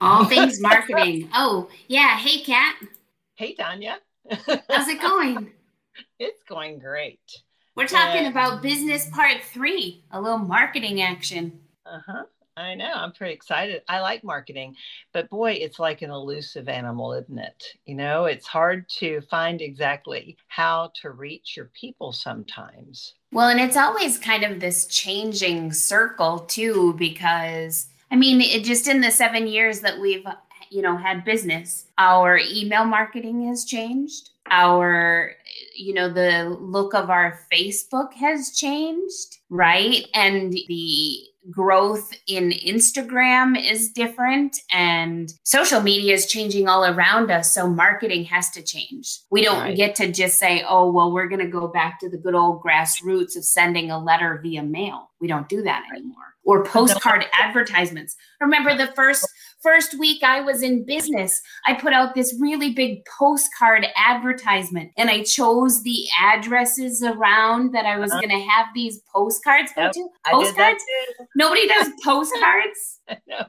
All things marketing. Oh, yeah. Hey, Kat. Hey, Tanya. How's it going? It's going great. We're talking and... about business part three, a little marketing action. Uh huh. I know. I'm pretty excited. I like marketing, but boy, it's like an elusive animal, isn't it? You know, it's hard to find exactly how to reach your people sometimes. Well, and it's always kind of this changing circle, too, because I mean, it just in the seven years that we've, you know, had business, our email marketing has changed. Our, you know, the look of our Facebook has changed, right? And the growth in Instagram is different and social media is changing all around us. So marketing has to change. We don't right. get to just say, oh, well, we're going to go back to the good old grassroots of sending a letter via mail. We don't do that anymore. Or postcard advertisements. Remember the first first week I was in business, I put out this really big postcard advertisement and I chose the addresses around that I was uh-huh. going to have these postcards go yep, to. Postcards? Nobody does postcards. no.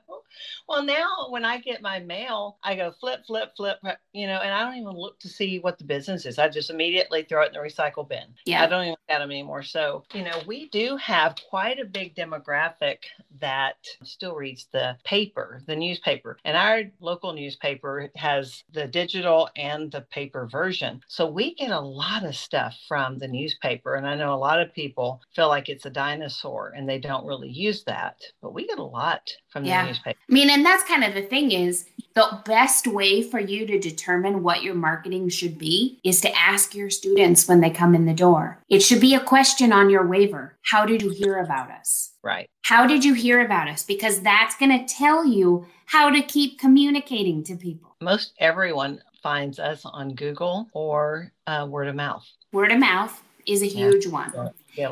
Well, now when I get my mail, I go flip, flip, flip, you know, and I don't even look to see what the business is. I just immediately throw it in the recycle bin. Yeah. I don't even look at them anymore. So, you know, we do have quite a big demographic that still reads the paper, the newspaper. And our local newspaper has the digital and the paper version. So we get a lot of stuff from the newspaper. And I know a lot of people feel like it's a dinosaur and they don't really use that, but we get a lot from yeah. the newspaper. I mean, and that's kind of the thing is the best way for you to determine what your marketing should be is to ask your students when they come in the door. It should be a question on your waiver. How did you hear about us? Right. How did you hear about us? Because that's going to tell you how to keep communicating to people. Most everyone finds us on Google or uh, word of mouth. Word of mouth is a huge yeah. one.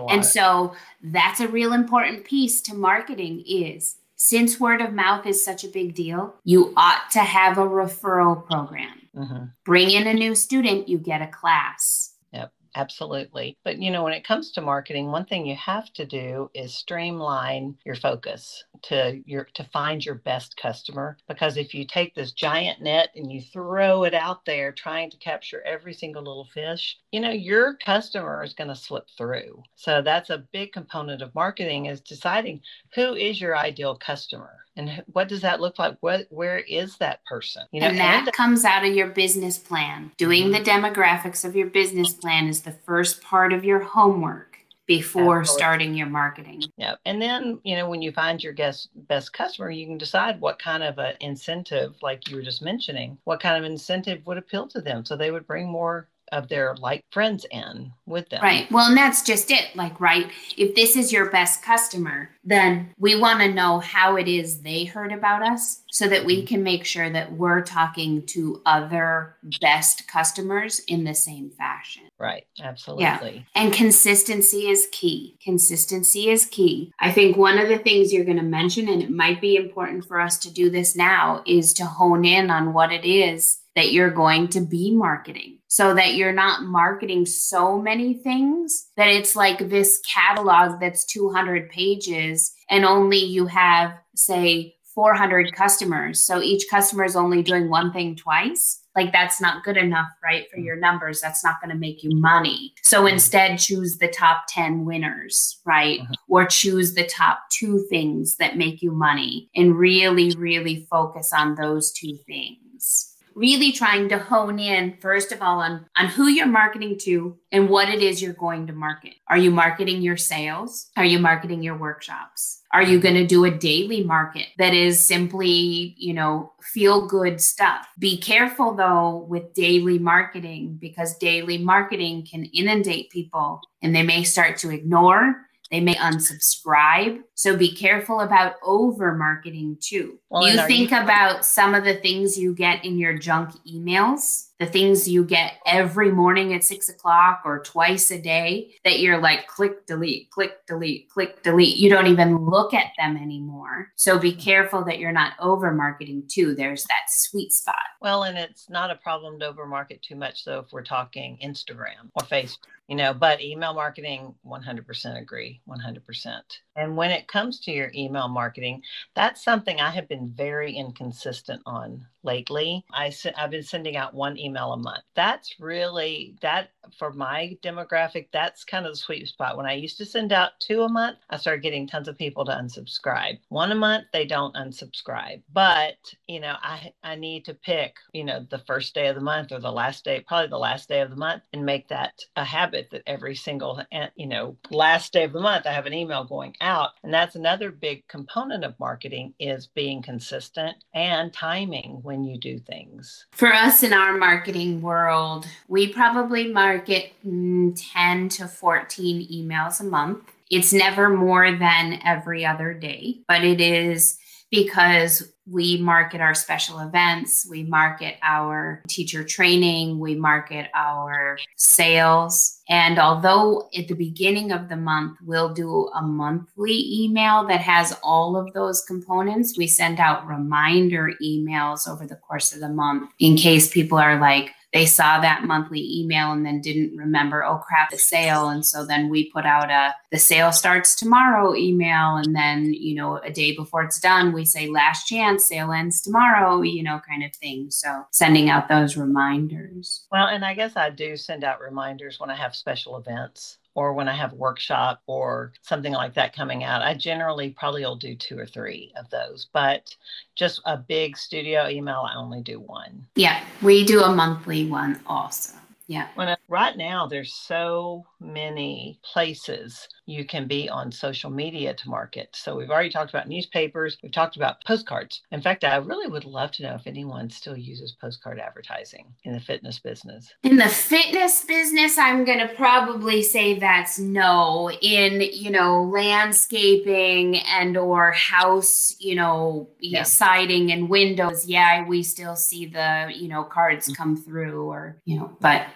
And so that's a real important piece to marketing is since word of mouth is such a big deal, you ought to have a referral program. Mm-hmm. Bring in a new student, you get a class. Yep, absolutely. But you know, when it comes to marketing, one thing you have to do is streamline your focus to your to find your best customer because if you take this giant net and you throw it out there trying to capture every single little fish, you know, your customer is going to slip through. So that's a big component of marketing is deciding who is your ideal customer and what does that look like? What where is that person? You know and that and comes out of your business plan. Doing mm-hmm. the demographics of your business plan is the first part of your homework before Absolutely. starting your marketing. Yeah. And then, you know, when you find your guest best customer, you can decide what kind of an incentive, like you were just mentioning, what kind of incentive would appeal to them. So they would bring more of their like friends in with them. Right. Well, and that's just it. Like, right, if this is your best customer, then we want to know how it is they heard about us so that we mm-hmm. can make sure that we're talking to other best customers in the same fashion. Right. Absolutely. Yeah. And consistency is key. Consistency is key. I think one of the things you're going to mention, and it might be important for us to do this now, is to hone in on what it is that you're going to be marketing so that you're not marketing so many things that it's like this catalog that's 200 pages and only you have, say, 400 customers. So each customer is only doing one thing twice. Like that's not good enough, right? For your numbers, that's not going to make you money. So instead, choose the top 10 winners, right? Uh-huh. Or choose the top two things that make you money and really, really focus on those two things really trying to hone in first of all on on who you're marketing to and what it is you're going to market. Are you marketing your sales? Are you marketing your workshops? Are you going to do a daily market that is simply you know feel good stuff? Be careful though with daily marketing because daily marketing can inundate people and they may start to ignore They may unsubscribe. So be careful about over marketing too. Well, you think about some of the things you get in your junk emails the things you get every morning at six o'clock or twice a day that you're like click delete click delete click delete. You don't even look at them anymore. So be mm-hmm. careful that you're not over marketing too. There's that sweet spot. Well and it's not a problem to over market too much though if we're talking instagram or facebook you know but email marketing 100% agree 100% and when it comes to your email marketing that's something i have been very inconsistent on lately. I, i've been sending out one email a month. That's really that for my demographic that's kind of the sweet spot. When i used to send out two a month i started getting tons of people to unsubscribe. One a month they don't unsubscribe. But you know i i need to pick you know the first day of the month or the last day probably the last day of the month and make that a habit that every single eh, you know last day of the month i have an email going out. And that's another big component of marketing is being consistent and timing when you do things. For us in our marketing world we probably market mm, 10 to 14 emails a month. It's never more than every other day but it is because we market our special events, we market our teacher training, we market our sales. And although at the beginning of the month, we'll do a monthly email that has all of those components, we send out reminder emails over the course of the month in case people are like, they saw that monthly email and then didn't remember, oh crap, the sale. And so then we put out a the sale starts tomorrow email. And then, you know, a day before it's done, we say last chance, sale ends tomorrow, you know, kind of thing. So sending out those reminders. Well, and I guess I do send out reminders when I have special events or when I have a workshop or something like that coming out, I generally probably will do two or three of those. But just a big studio email, I only do one. Yeah, we do a monthly one also. Yeah. When, right now, there's so many places you can be on social media to market. So we've already talked about newspapers. We've talked about postcards. In fact, I really would love to know if anyone still uses postcard advertising in the fitness business. In the fitness business, I'm going to probably say that's no. In, you know, landscaping and or house, you know, yeah. siding and windows, yeah, we still see the, you know, cards come through or, you know, but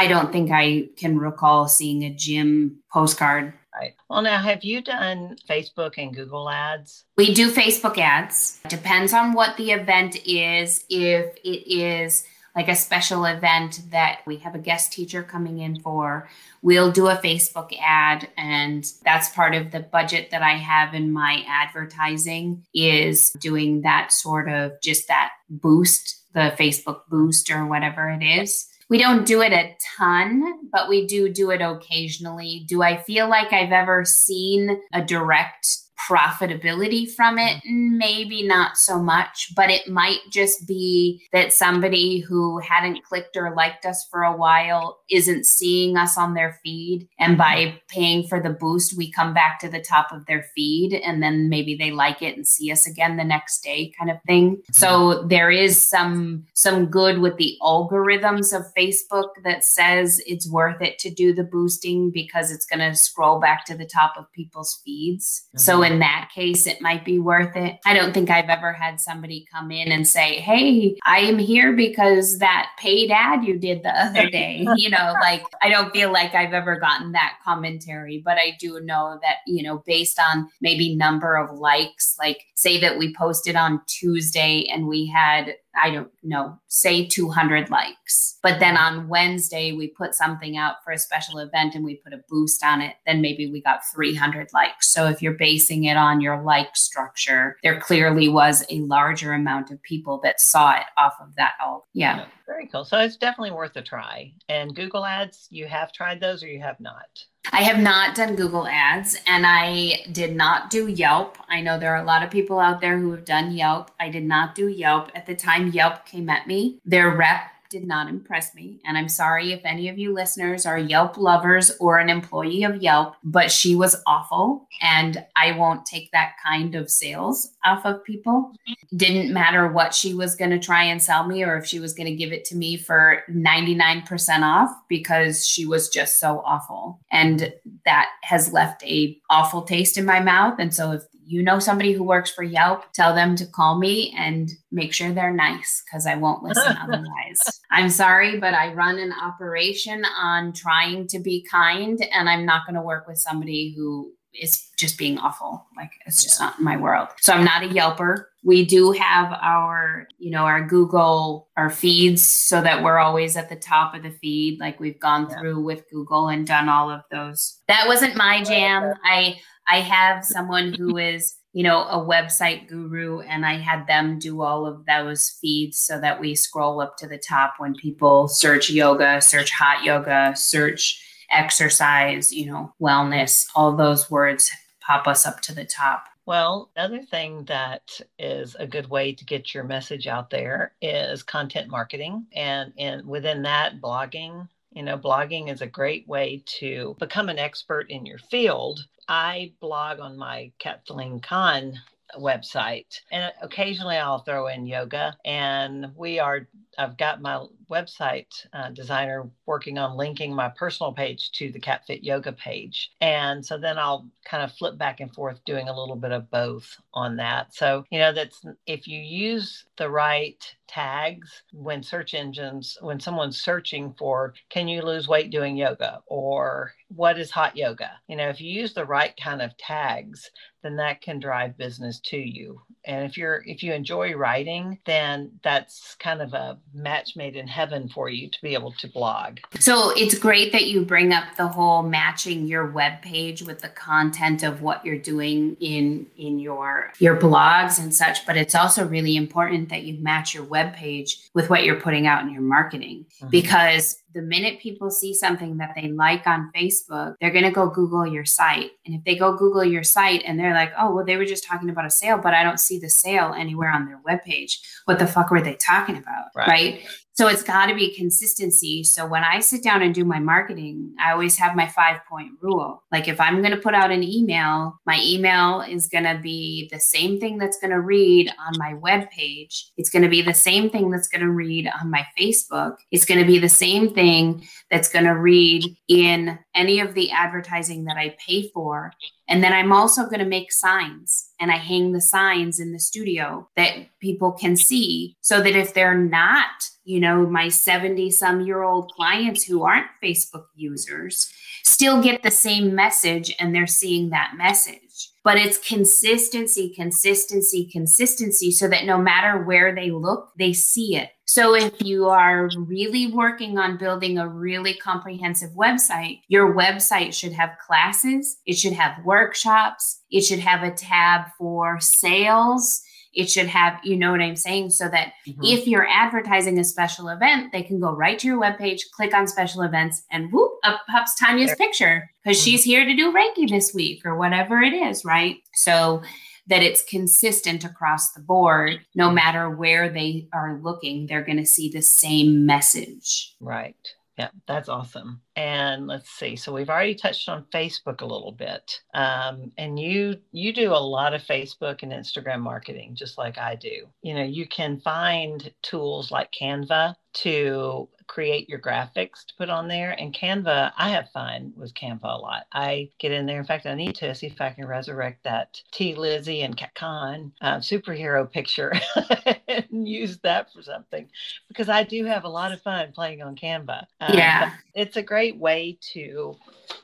I don't think I can recall seeing a gym postcard. Right. Well, now, have you done Facebook and Google ads? We do Facebook ads. Depends on what the event is. If it is like a special event that we have a guest teacher coming in for, we'll do a Facebook ad and that's part of the budget that I have in my advertising is doing that sort of just that boost, the Facebook boost or whatever it is we don't do it a ton, but we do do it occasionally. Do I feel like I've ever seen a direct profitability from it? Mm-hmm. Maybe not so much, but it might just be that somebody who hadn't clicked or liked us for a while isn't seeing us on their feed. And by mm-hmm. paying for the boost, we come back to the top of their feed and then maybe they like it and see us again the next day kind of thing. Mm-hmm. So there is some some good with the algorithms of Facebook that says it's worth it to do the boosting because it's going to scroll back to the top of people's feeds. Mm-hmm. So in that case, it might be worth it. I don't think I've ever had somebody come in and say, Hey, I am here because that paid ad you did the other day. you know, like I don't feel like I've ever gotten that commentary, but I do know that, you know, based on maybe number of likes, like say that we posted on Tuesday and we had I don't know, say 200 likes. But then mm-hmm. on Wednesday, we put something out for a special event and we put a boost on it, then maybe we got 300 likes. So if you're basing it on your like structure, there clearly was a larger amount of people that saw it off of that. All yeah. yeah. Very cool. So it's definitely worth a try. And Google Ads, you have tried those or you have not? I have not done Google Ads and I did not do Yelp. I know there are a lot of people out there who have done Yelp. I did not do Yelp. At the time Yelp came at me, their rep did not impress me. And I'm sorry if any of you listeners are Yelp lovers or an employee of Yelp, but she was awful. And I won't take that kind of sales off of people. Didn't matter what she was going to try and sell me or if she was going to give it to me for 99% off because she was just so awful. And that has left a awful taste in my mouth. And so if you know somebody who works for Yelp, tell them to call me and make sure they're nice because I won't listen otherwise. I'm sorry, but I run an operation on trying to be kind, and I'm not going to work with somebody who is just being awful. Like it's just not my world. So I'm not a Yelper. We do have our, you know, our Google, our feeds so that we're always at the top of the feed. Like we've gone yeah. through with Google and done all of those. That wasn't my jam. I I have someone who is, you know, a website guru, and I had them do all of those feeds so that we scroll up to the top when people search yoga, search hot yoga, search exercise, you know, wellness, all those words pop us up to the top. Well, another thing that is a good way to get your message out there is content marketing. And, and within that, blogging, you know, blogging is a great way to become an expert in your field. I blog on my Kathleen Kahn website and occasionally I'll throw in yoga and we are I've got my website uh, designer working on linking my personal page to the Cat Fit Yoga page. And so then I'll kind of flip back and forth doing a little bit of both on that. So, you know, that's if you use the right tags when search engines, when someone's searching for, can you lose weight doing yoga or what is hot yoga? You know, if you use the right kind of tags, then that can drive business to you. And if you're, if you enjoy writing, then that's kind of a match made in heaven for you to be able to blog. So it's great that you bring up the whole matching your web page with the content of what you're doing in in your your blogs and such, but it's also really important that you match your web page with what you're putting out in your marketing mm-hmm. because the minute people see something that they like on Facebook, they're going to go Google your site. And if they go Google your site and they're like, oh, well, they were just talking about a sale, but I don't see the sale anywhere on their webpage, what the fuck were they talking about? right? right? So it's got to be consistency. So when I sit down and do my marketing, I always have my five point rule. Like if I'm going to put out an email, my email is going to be the same thing that's going to read on my web page. It's going to be the same thing that's going to read on my Facebook. It's going to be the same thing that's going to read in any of the advertising that I pay for. And then I'm also going to make signs and I hang the signs in the studio that people can see so that if they're not, you know, my 70 some year old clients who aren't Facebook users still get the same message and they're seeing that message. But it's consistency, consistency, consistency so that no matter where they look, they see it. So if you are really working on building a really comprehensive website, your website should have classes, it should have workshops, it should have a tab for sales. It should have, you know what I'm saying? So that mm-hmm. if you're advertising a special event, they can go right to your webpage, click on special events, and whoop, up pops Tanya's picture because mm-hmm. she's here to do Reiki this week or whatever it is, right? So that it's consistent across the board. No mm-hmm. matter where they are looking, they're going to see the same message. Right. Yeah, that's awesome. And let's see. So we've already touched on Facebook a little bit, um, and you you do a lot of Facebook and Instagram marketing, just like I do. You know, you can find tools like Canva to create your graphics to put on there. And Canva, I have fun with Canva a lot. I get in there. In fact, I need to see if I can resurrect that T. Lizzie and Kat Kahn uh, superhero picture and use that for something because I do have a lot of fun playing on Canva. Um, yeah. It's a great way to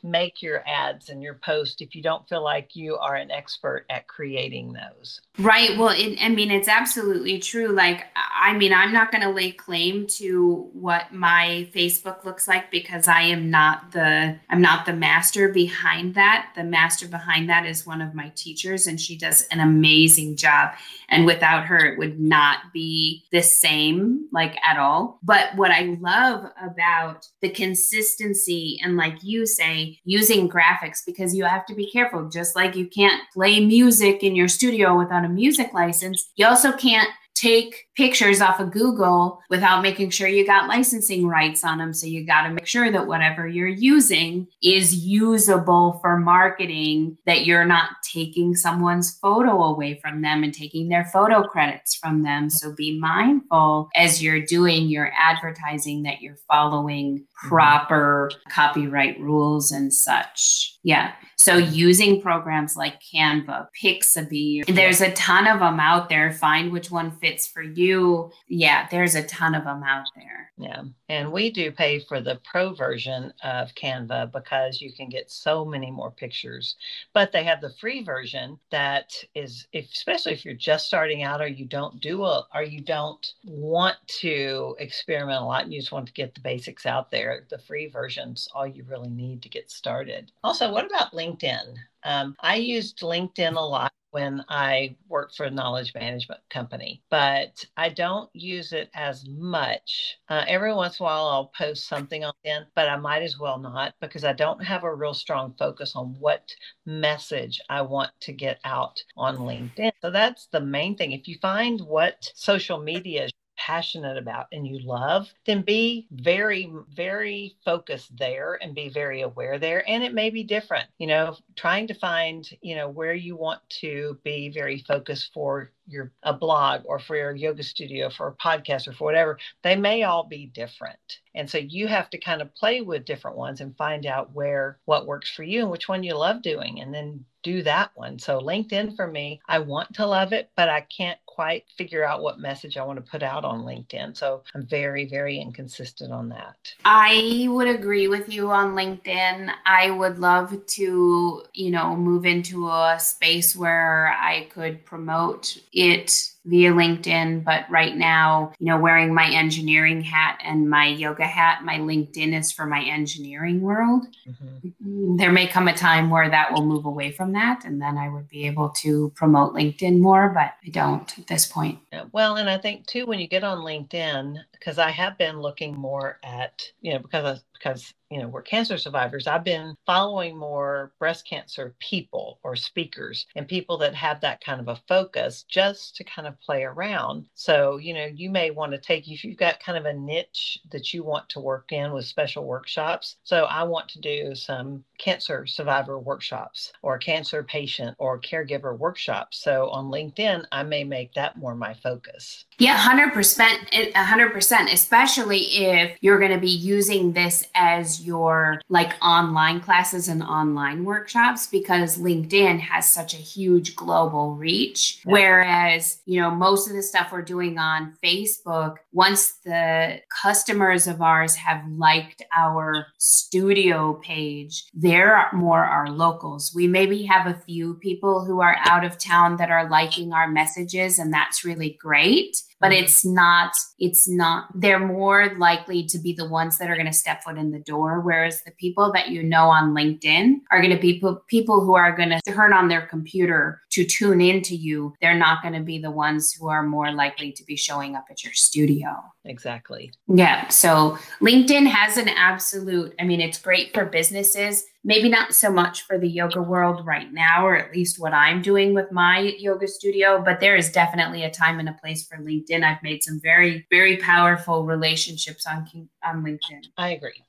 make your ads and your post if you don't feel like you are an expert at creating those. Right. Well, it, I mean, it's absolutely true. Like, I mean, I'm not going to lay claim to what my Facebook looks like because I am not the I'm not the master behind that. The master behind that is one of my teachers and she does an amazing job. And without her it would not be the same like at all. But what I love about the consistency and like you say using graphics because you have to be careful just like you can't play music in your studio without a music license. You also can't take pictures off of Google without making sure you got licensing rights on them. So you got to make sure that whatever you're using is usable for marketing, that you're not taking someone's photo away from them and taking their photo credits from them. So be mindful as you're doing your advertising that you're following mm-hmm. proper copyright rules and such. Yeah. So using programs like Canva, Pixabay, there's a ton of them out there. Find which one fits for you. Yeah, there's a ton of them out there. Yeah. And we do pay for the pro version of Canva because you can get so many more pictures. But they have the free version that is if, especially if you're just starting out or you don't do a or you don't want to experiment a lot and you just want to get the basics out there. The free version's all you really need to get started. Also, what about LinkedIn? Um, I used LinkedIn a lot when I work for a knowledge management company, but I don't use it as much. Uh, every once in a while, I'll post something on it, but I might as well not because I don't have a real strong focus on what message I want to get out on LinkedIn. So that's the main thing. If you find what social media passionate about and you love, then be very, very focused there and be very aware there. And it may be different, you know, trying to find, you know, where you want to be very focused for your a blog or for your yoga studio for a podcast or for whatever they may all be different and so you have to kind of play with different ones and find out where what works for you and which one you love doing and then do that one so linkedin for me i want to love it but i can't quite figure out what message i want to put out on linkedin so i'm very very inconsistent on that i would agree with you on linkedin i would love to you know move into a space where i could promote it via LinkedIn. But right now, you know, wearing my engineering hat and my yoga hat, my LinkedIn is for my engineering world. Mm-hmm. There may come a time where that will move away from that. And then I would be able to promote LinkedIn more, but I don't this point. Well, and I think too, when you get on LinkedIn, because I have been looking more at, you know, because because you know we're cancer survivors i've been following more breast cancer people or speakers and people that have that kind of a focus just to kind of play around. So you know you may want to take if you've got kind of a niche that you want to work in with special workshops so i want to do some cancer survivor workshops or cancer patient or caregiver workshops. So on linkedin i may make that more my focus. Yeah 100% 100% especially if you're going to be using this as your like online classes and online workshops because LinkedIn has such a huge global reach. Yeah. Whereas, you know, most of the stuff we're doing on Facebook, once the customers of ours have liked our studio page, they're more our locals. We maybe have a few people who are out of town that are liking our messages, and that's really great but mm-hmm. it's not it's not they're more likely to be the ones that are going to step foot in the door whereas the people that you know on linkedin are going to be people who are going to turn on their computer to tune into you they're not going to be the ones who are more likely to be showing up at your studio exactly yeah so linkedin has an absolute i mean it's great for businesses maybe not so much for the yoga world right now, or at least what I'm doing with my yoga studio, but there is definitely a time and a place for LinkedIn. I've made some very, very powerful relationships on, on LinkedIn. I agree.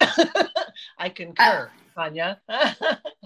I concur. Uh, Tanya.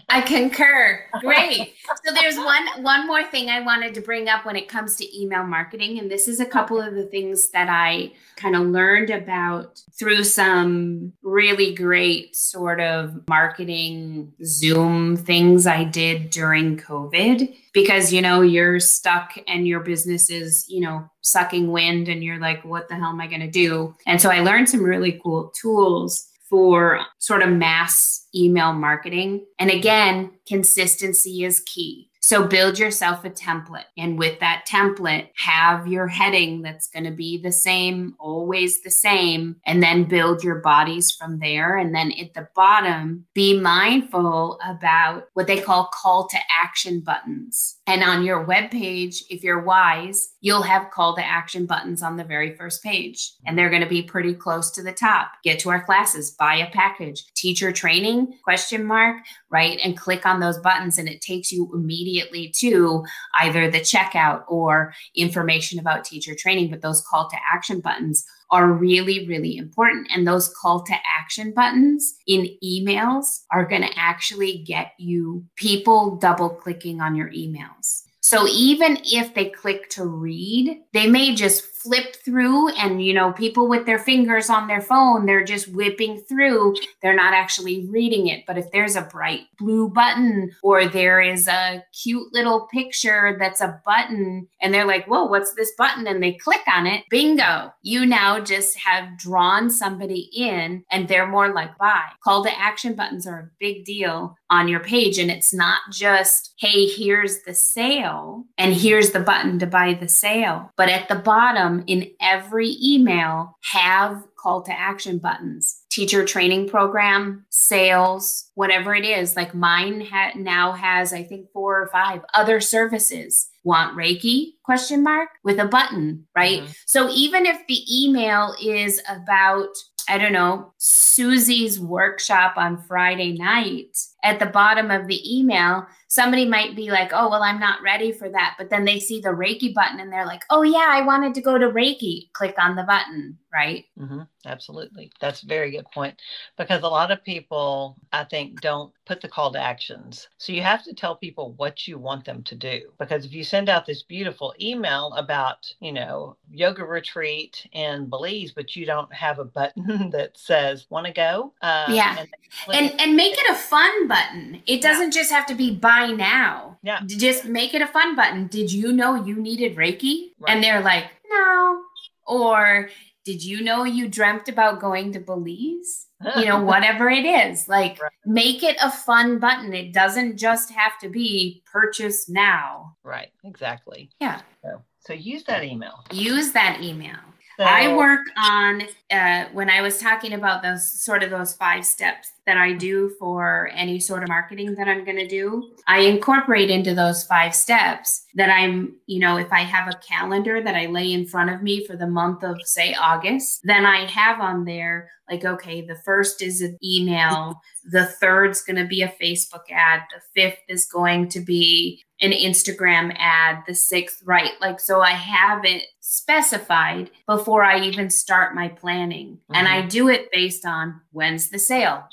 I concur. Great. So there's one one more thing I wanted to bring up when it comes to email marketing and this is a couple of the things that I kind of learned about through some really great sort of marketing Zoom things I did during COVID because you know you're stuck and your business is, you know, sucking wind and you're like what the hell am I going to do? And so I learned some really cool tools for sort of mass email marketing. And again, consistency is key. So build yourself a template. And with that template, have your heading that's going to be the same, always the same, and then build your bodies from there. And then at the bottom, be mindful about what they call call to action buttons. And on your web page, if you're wise, you'll have call to action buttons on the very first page. And they're going to be pretty close to the top. Get to our classes, buy a package, teacher training, question mark, right? And click on those buttons and it takes you immediately immediately to either the checkout or information about teacher training. But those call to action buttons are really, really important. And those call to action buttons in emails are going to actually get you people double clicking on your emails. So even if they click to read, they may just flip through and you know people with their fingers on their phone they're just whipping through. They're not actually reading it but if there's a bright blue button or there is a cute little picture that's a button and they're like whoa what's this button? and they click on it bingo. You now just have drawn somebody in and they're more like buy call to action buttons are a big deal on your page. And it's not just hey here's the sale and here's the button to buy the sale. But at the bottom in every email have call to action buttons teacher training program sales whatever it is. Like mine ha- now has i think four or five other services want reiki question mark with a button right mm-hmm. so even if the email is about I don't know, Susie's workshop on Friday night, at the bottom of the email, somebody might be like, oh, well, I'm not ready for that. But then they see the Reiki button and they're like, oh, yeah, I wanted to go to Reiki. Click on the button, right? Mm-hmm. Absolutely. That's a very good point because a lot of people, I think, don't put the call to actions. So you have to tell people what you want them to do because if you send out this beautiful email about, you know, yoga retreat in Belize, but you don't have a button that says, want to go? Uh, yeah. And, and, and, make it a fun button. It doesn't yeah. just have to be buy now. Yeah. Just make it a fun button. Did you know you needed Reiki? Right. And they're like, no. Or did you know you dreamt about going to Belize? you know, whatever it is, like right. make it a fun button. It doesn't just have to be purchase now. Right, exactly. Yeah. So, so use that email. Use that email. So, I work on uh, when I was talking about those sort of those five steps that I do for any sort of marketing that I'm going to do. I incorporate into those five steps that I'm, you know, if I have a calendar that I lay in front of me for the month of, say, August, then I have on there like, okay, the first is an email, the third's going to be a Facebook ad, the fifth is going to be an Instagram ad, the sixth, right? Like, so I have it specified before I even start my planning. Mm-hmm. And I mm-hmm. do it based on when's the sale,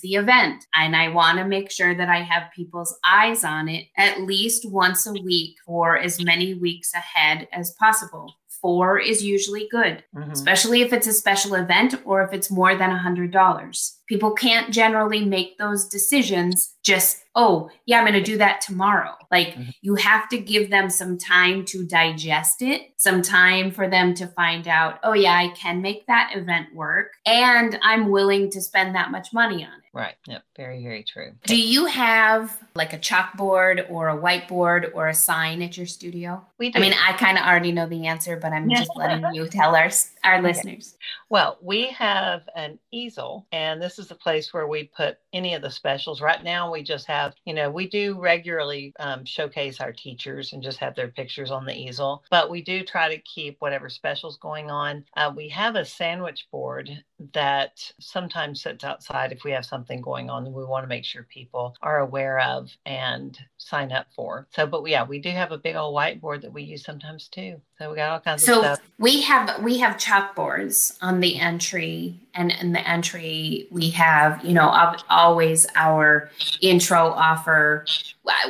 the event. And I want to make sure that I have people's eyes on it at least once a week for as many weeks ahead as possible four is usually good, mm-hmm. especially if it's a special event or if it's more than a $100. People can't generally make those decisions just, oh, yeah, I'm going to do that tomorrow. Like mm-hmm. you have to give them some time to digest it, some time for them to find out, oh, yeah, I can make that event work and I'm willing to spend that much money on it. Right. Yep. Very, very true. Do you have like a chalkboard or a whiteboard or a sign at your studio? We do. I mean, I kind of already know the answer, but I'm just letting you tell our, our okay. listeners. Well, we have an easel, and this is the place where we put any of the specials. Right now, we just have, you know, we do regularly um, showcase our teachers and just have their pictures on the easel, but we do try to keep whatever specials going on. Uh, we have a sandwich board that sometimes sits outside if we have something going on that we want to make sure people are aware of and sign up for. So, but yeah, we do have a big old whiteboard that we use sometimes too. So we got all kinds so of stuff. we have we have chalkboards on the entry, and in the entry we have you know always our intro offer.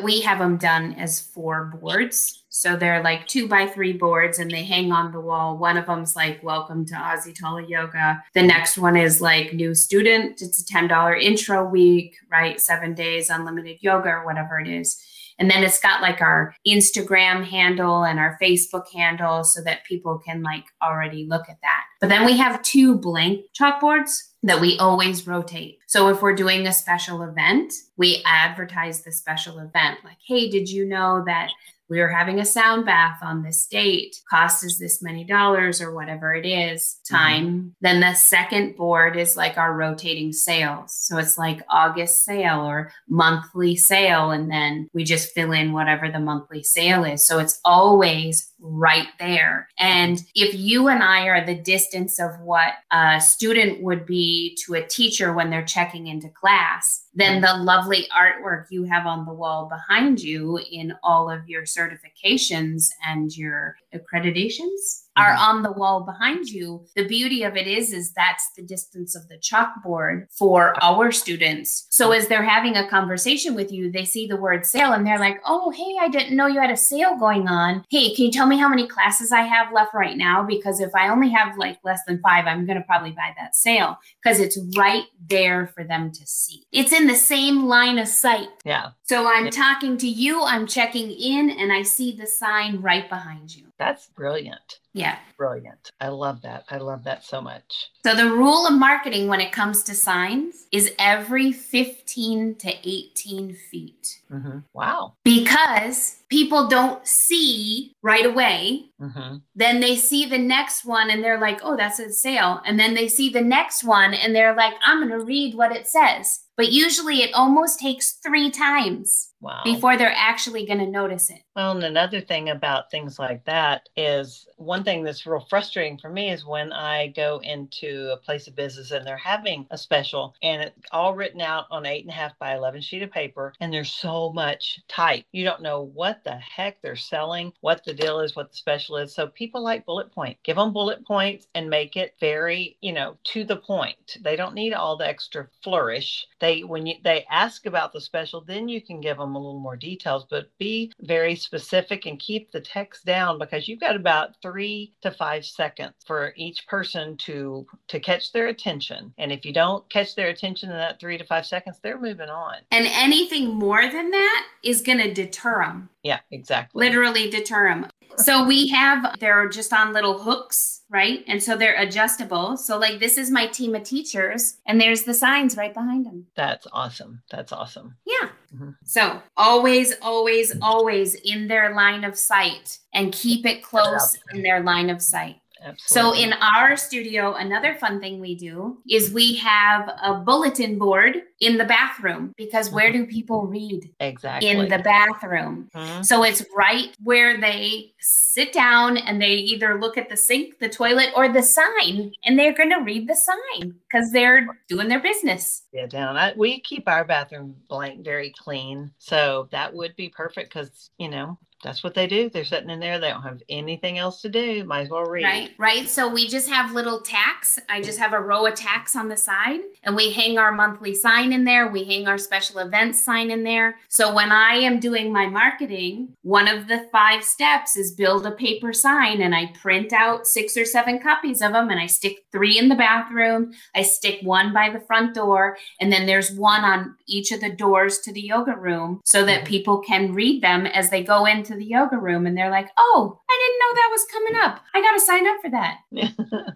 We have them done as four boards so they're like two by three boards and they hang on the wall. One of them's like, Welcome to Aussie Tala Yoga. The next one is like, New Student. It's a $10 intro week, right? Seven days, unlimited yoga, or whatever it is. And then it's got like our Instagram handle and our Facebook handle so that people can like already look at that. But then we have two blank chalkboards that we always rotate. So if we're doing a special event, we advertise the special event like, hey, did you know that we are having a sound bath on this date. Cost is this many dollars or whatever it is, mm-hmm. time. Mm-hmm. Then the second board is like our rotating sales. So it's like August sale or monthly sale. And then we just fill in whatever the monthly sale is. So it's always right there. And if you and I are the distance of what a student would be to a teacher when they're checking into class, then the lovely artwork you have on the wall behind you in all of your certifications and your accreditations are mm-hmm. on the wall behind you the beauty of it is is that's the distance of the chalkboard for our students. So as they're having a conversation with you they see the word sale and they're like oh hey i didn't know you had a sale going on. Hey can you tell me how many classes i have left right now? Because if i only have like less than five i'm going to probably buy that sale. Because it's right there for them to see. It's in the same line of sight. Yeah. So i'm yeah. talking to you i'm checking in and i see the sign right behind you. That's brilliant. Yeah. Brilliant. I love that. I love that so much. So, the rule of marketing when it comes to signs is every 15 to 18 feet. Mm-hmm. Wow. Because people don't see right away. Mm-hmm. Then they see the next one and they're like, oh, that's a sale. And then they see the next one and they're like, I'm going to read what it says. But usually it almost takes three times Wow. Before they're actually going to notice it. Well, and another thing about things like that is one thing that's real frustrating for me is when I go into a place of business and they're having a special and it's all written out on eight and a half by 11 sheet of paper and there's so much type. You don't know what the heck they're selling, what the deal is, what the special is. So people like bullet point. Give them bullet points and make it very, you know, to the point. They don't need all the extra flourish. They when you they ask about the special, then you can give them a little more details, but be very specific and keep the text down because you've got about three to five seconds for each person to to catch their attention. And if you don't catch their attention in that three to five seconds, they're moving on. And anything more than that is going to deter them. Yeah, exactly. Literally deter them. So we have, they're just on little hooks, right? And so they're adjustable. So, like, this is my team of teachers, and there's the signs right behind them. That's awesome. That's awesome. Yeah. Mm-hmm. So, always, always, always in their line of sight and keep it close in their line of sight. Absolutely. So in our studio, another fun thing we do is we have a bulletin board in the bathroom because where do people read? Exactly. In the bathroom. Mm-hmm. So it's right where they sit down and they either look at the sink, the toilet, or the sign, and they're going to read the sign because they're doing their business. Yeah, down. I, we keep our bathroom blank very clean. So that would be perfect because, you know, that's what they do. They're sitting in there. They don't have anything else to do. Might as well read. Right, right. So we just have little tacks. I just have a row of tacks on the side, and we hang our monthly sign in there. We hang our special events sign in there. So when I am doing my marketing, one of the five steps is build a paper sign, and I print out six or seven copies of them, and I stick three in the bathroom. I stick one by the front door, and then there's one on each of the doors to the yoga room so that mm-hmm. people can read them as they go into to the yoga room and they're like, oh, I didn't know that was coming up. I got to sign up for that.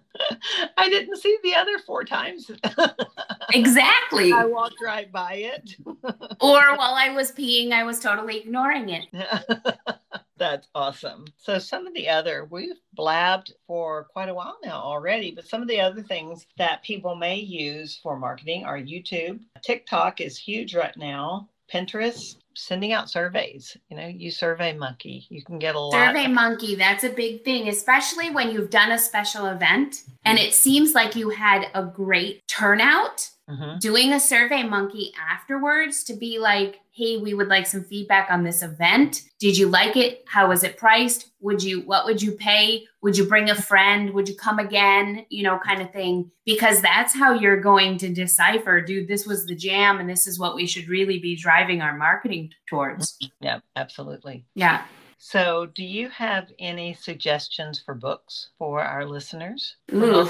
I didn't see the other four times. exactly. I walked right by it. or while I was peeing, I was totally ignoring it. That's awesome. So, some of the other, we've blabbed for quite a while now already, but some of the other things that people may use for marketing are YouTube. TikTok is huge right now. Pinterest, sending out surveys. You know, you Survey Monkey. You can get a lot. Survey Monkey, that's a big thing, especially when you've done a special event and it seems like you had a great turnout. Mm-hmm. Doing a Survey Monkey afterwards to be like, hey, we would like some feedback on this event. Did you like it? How was it priced? Would you, what would you pay? Would you bring a friend? Would you come again? You know, kind of thing. Because that's how you're going to decipher, dude, this was the jam and this is what we should really be driving our marketing towards. Yeah, absolutely. Yeah. So, do you have any suggestions for books for our listeners? Ooh.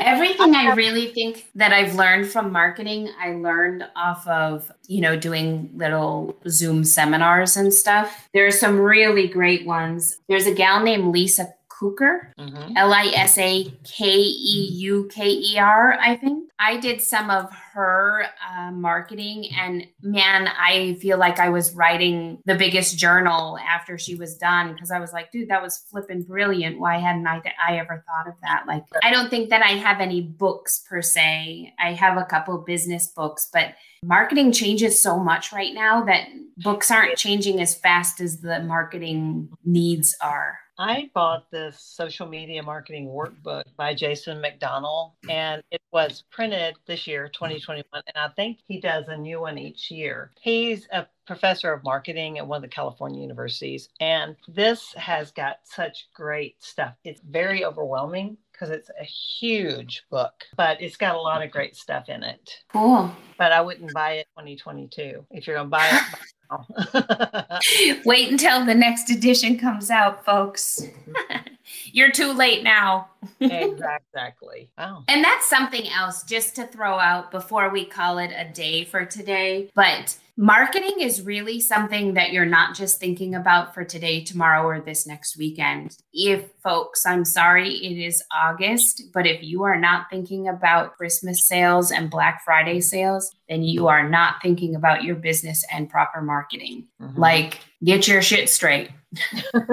Everything I really think that I've learned from marketing, I learned off of, you know, doing little Zoom seminars and stuff. There are some really great ones. There's a gal named Lisa Keuker, mm-hmm. L I S A K E U K E R, I think. I did some of her uh, marketing, and man, I feel like I was writing the biggest journal after she was done because I was like, dude, that was flipping brilliant. Why hadn't I, th- I ever thought of that? Like, I don't think that I have any books per se. I have a couple business books, but marketing changes so much right now that books aren't changing as fast as the marketing needs are. I bought this social media marketing workbook by Jason McDonald, and it was printed this year, 2021. And I think he does a new one each year. He's a professor of marketing at one of the California universities. And this has got such great stuff. It's very overwhelming because it's a huge book, but it's got a lot of great stuff in it. Cool. But I wouldn't buy it 2022. If you're going to buy it, Wait until the next edition comes out, folks. You're too late now. exactly. Wow. And that's something else just to throw out before we call it a day for today. But marketing is really something that you're not just thinking about for today, tomorrow, or this next weekend. If folks, I'm sorry, it is August, but if you are not thinking about Christmas sales and Black Friday sales, then you are not thinking about your business and proper marketing. Mm-hmm. Like, get your shit straight.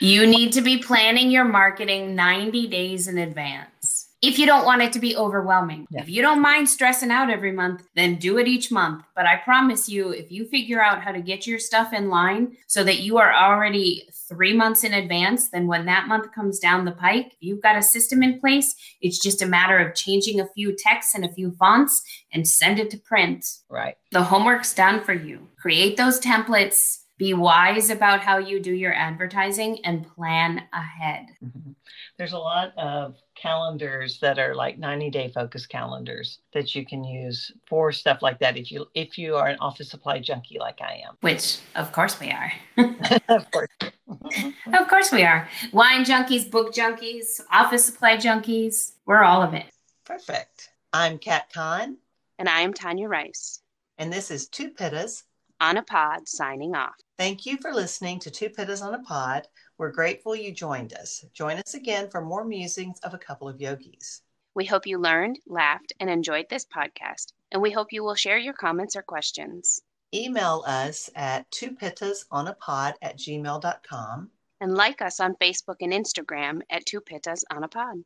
You need to be planning your marketing 90 days in advance. If you don't want it to be overwhelming, yeah. if you don't mind stressing out every month, then do it each month. But I promise you, if you figure out how to get your stuff in line so that you are already three months in advance, then when that month comes down the pike, you've got a system in place. It's just a matter of changing a few texts and a few fonts and send it to print. Right. The homework's done for you. Create those templates be wise about how you do your advertising and plan ahead. Mm-hmm. There's a lot of calendars that are like 90 day focus calendars that you can use for stuff like that if you if you are an office supply junkie like I am. Which of course we are. of course. of course we are. Wine junkies, book junkies, office supply junkies, we're all of it. Perfect. I'm Kat Kahn. And I am Tanya Rice. And this is Two Pittas on a Pod signing off. Thank you for listening to Two Pittas on a Pod. We're grateful you joined us. Join us again for more musings of a couple of yogis. We hope you learned, laughed, and enjoyed this podcast, and we hope you will share your comments or questions. Email us at twopittasonapod at gmail.com. And like us on Facebook and Instagram at Two Pittas on a Pod.